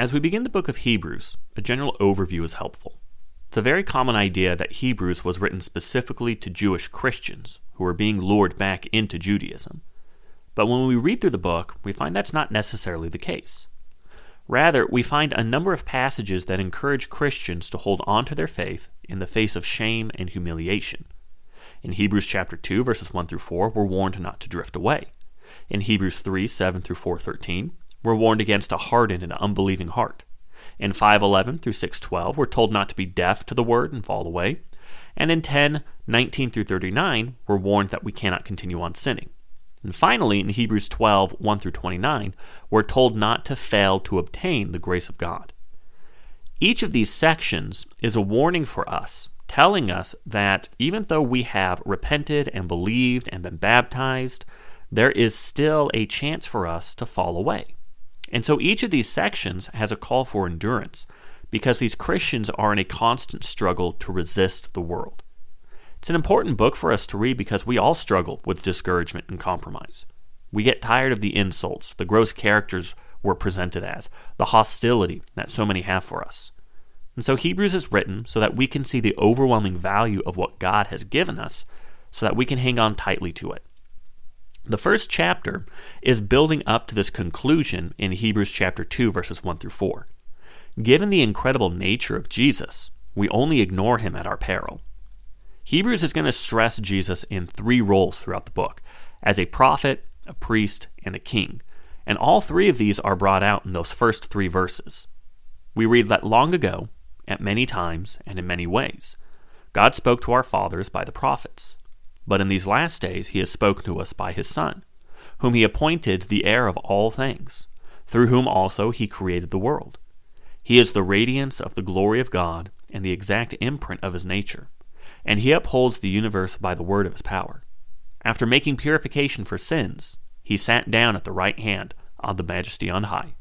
As we begin the book of Hebrews, a general overview is helpful. It's a very common idea that Hebrews was written specifically to Jewish Christians who were being lured back into Judaism. But when we read through the book, we find that's not necessarily the case. Rather, we find a number of passages that encourage Christians to hold on to their faith in the face of shame and humiliation. In Hebrews chapter 2 verses 1 through 4, we're warned not to drift away. In Hebrews 3 7 through 4:13, we're warned against a hardened and unbelieving heart. In 5:11 through 6:12, we're told not to be deaf to the word and fall away. And in 10 19 through 39, we're warned that we cannot continue on sinning. And finally, in Hebrews 12, 1 through 29, we're told not to fail to obtain the grace of God. Each of these sections is a warning for us, telling us that even though we have repented and believed and been baptized, there is still a chance for us to fall away. And so each of these sections has a call for endurance because these Christians are in a constant struggle to resist the world. It's an important book for us to read because we all struggle with discouragement and compromise. We get tired of the insults, the gross characters we're presented as, the hostility that so many have for us. And so Hebrews is written so that we can see the overwhelming value of what God has given us so that we can hang on tightly to it. The first chapter is building up to this conclusion in Hebrews chapter 2 verses 1 through 4. Given the incredible nature of Jesus, we only ignore him at our peril. Hebrews is going to stress Jesus in three roles throughout the book as a prophet, a priest, and a king. And all three of these are brought out in those first three verses. We read that long ago, at many times, and in many ways, God spoke to our fathers by the prophets. But in these last days he has spoken to us by his Son, whom he appointed the heir of all things, through whom also he created the world. He is the radiance of the glory of God and the exact imprint of his nature and he upholds the universe by the word of his power. After making purification for sins, he sat down at the right hand of the majesty on high.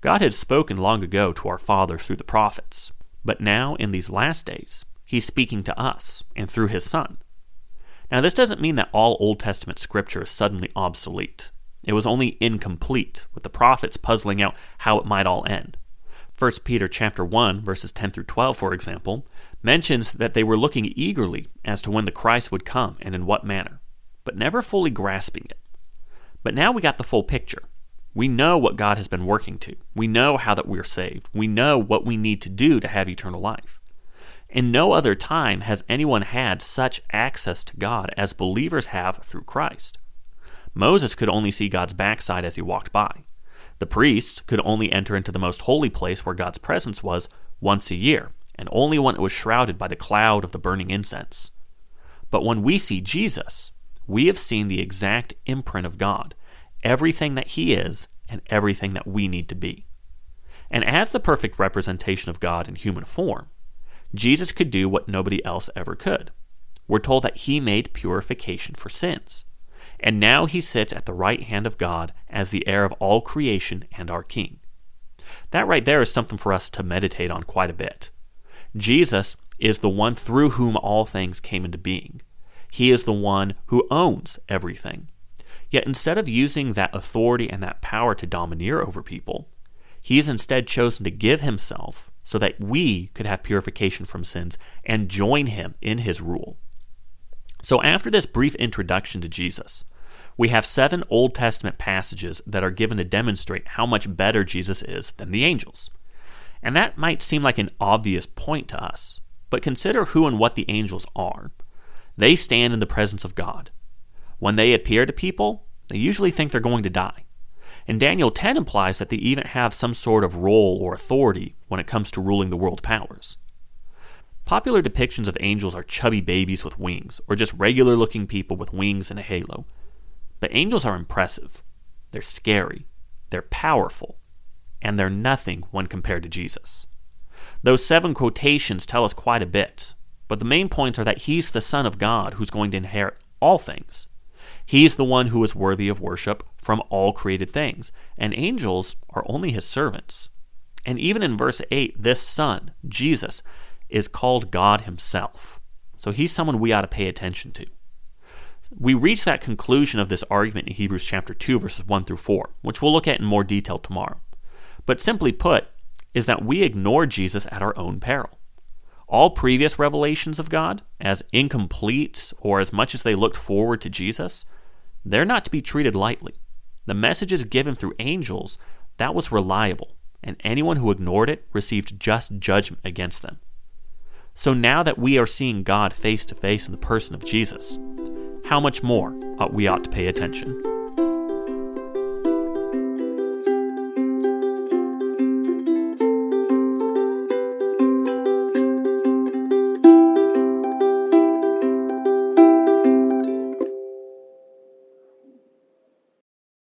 God had spoken long ago to our fathers through the prophets, but now in these last days, he's speaking to us and through his Son. Now, this doesn't mean that all Old Testament scripture is suddenly obsolete. It was only incomplete, with the prophets puzzling out how it might all end. 1 Peter chapter 1 verses 10 through 12 for example mentions that they were looking eagerly as to when the Christ would come and in what manner but never fully grasping it. But now we got the full picture. We know what God has been working to. We know how that we're saved. We know what we need to do to have eternal life in no other time has anyone had such access to God as believers have through Christ Moses could only see God's backside as he walked by the priests could only enter into the most holy place where God's presence was once a year, and only when it was shrouded by the cloud of the burning incense. But when we see Jesus, we have seen the exact imprint of God, everything that He is and everything that we need to be. And as the perfect representation of God in human form, Jesus could do what nobody else ever could. We're told that He made purification for sins and now he sits at the right hand of God as the heir of all creation and our King. That right there is something for us to meditate on quite a bit. Jesus is the one through whom all things came into being. He is the one who owns everything. Yet instead of using that authority and that power to domineer over people, he has instead chosen to give himself so that we could have purification from sins and join him in his rule. So, after this brief introduction to Jesus, we have seven Old Testament passages that are given to demonstrate how much better Jesus is than the angels. And that might seem like an obvious point to us, but consider who and what the angels are. They stand in the presence of God. When they appear to people, they usually think they're going to die. And Daniel 10 implies that they even have some sort of role or authority when it comes to ruling the world powers. Popular depictions of angels are chubby babies with wings, or just regular looking people with wings and a halo. But angels are impressive. They're scary. They're powerful. And they're nothing when compared to Jesus. Those seven quotations tell us quite a bit, but the main points are that he's the Son of God who's going to inherit all things. He's the one who is worthy of worship from all created things, and angels are only his servants. And even in verse 8, this Son, Jesus, is called God Himself. So he's someone we ought to pay attention to. We reach that conclusion of this argument in Hebrews chapter 2, verses 1 through 4, which we'll look at in more detail tomorrow. but simply put, is that we ignore Jesus at our own peril. All previous revelations of God, as incomplete or as much as they looked forward to Jesus, they're not to be treated lightly. The messages given through angels, that was reliable, and anyone who ignored it received just judgment against them. So now that we are seeing God face to face in the person of Jesus, how much more ought we ought to pay attention?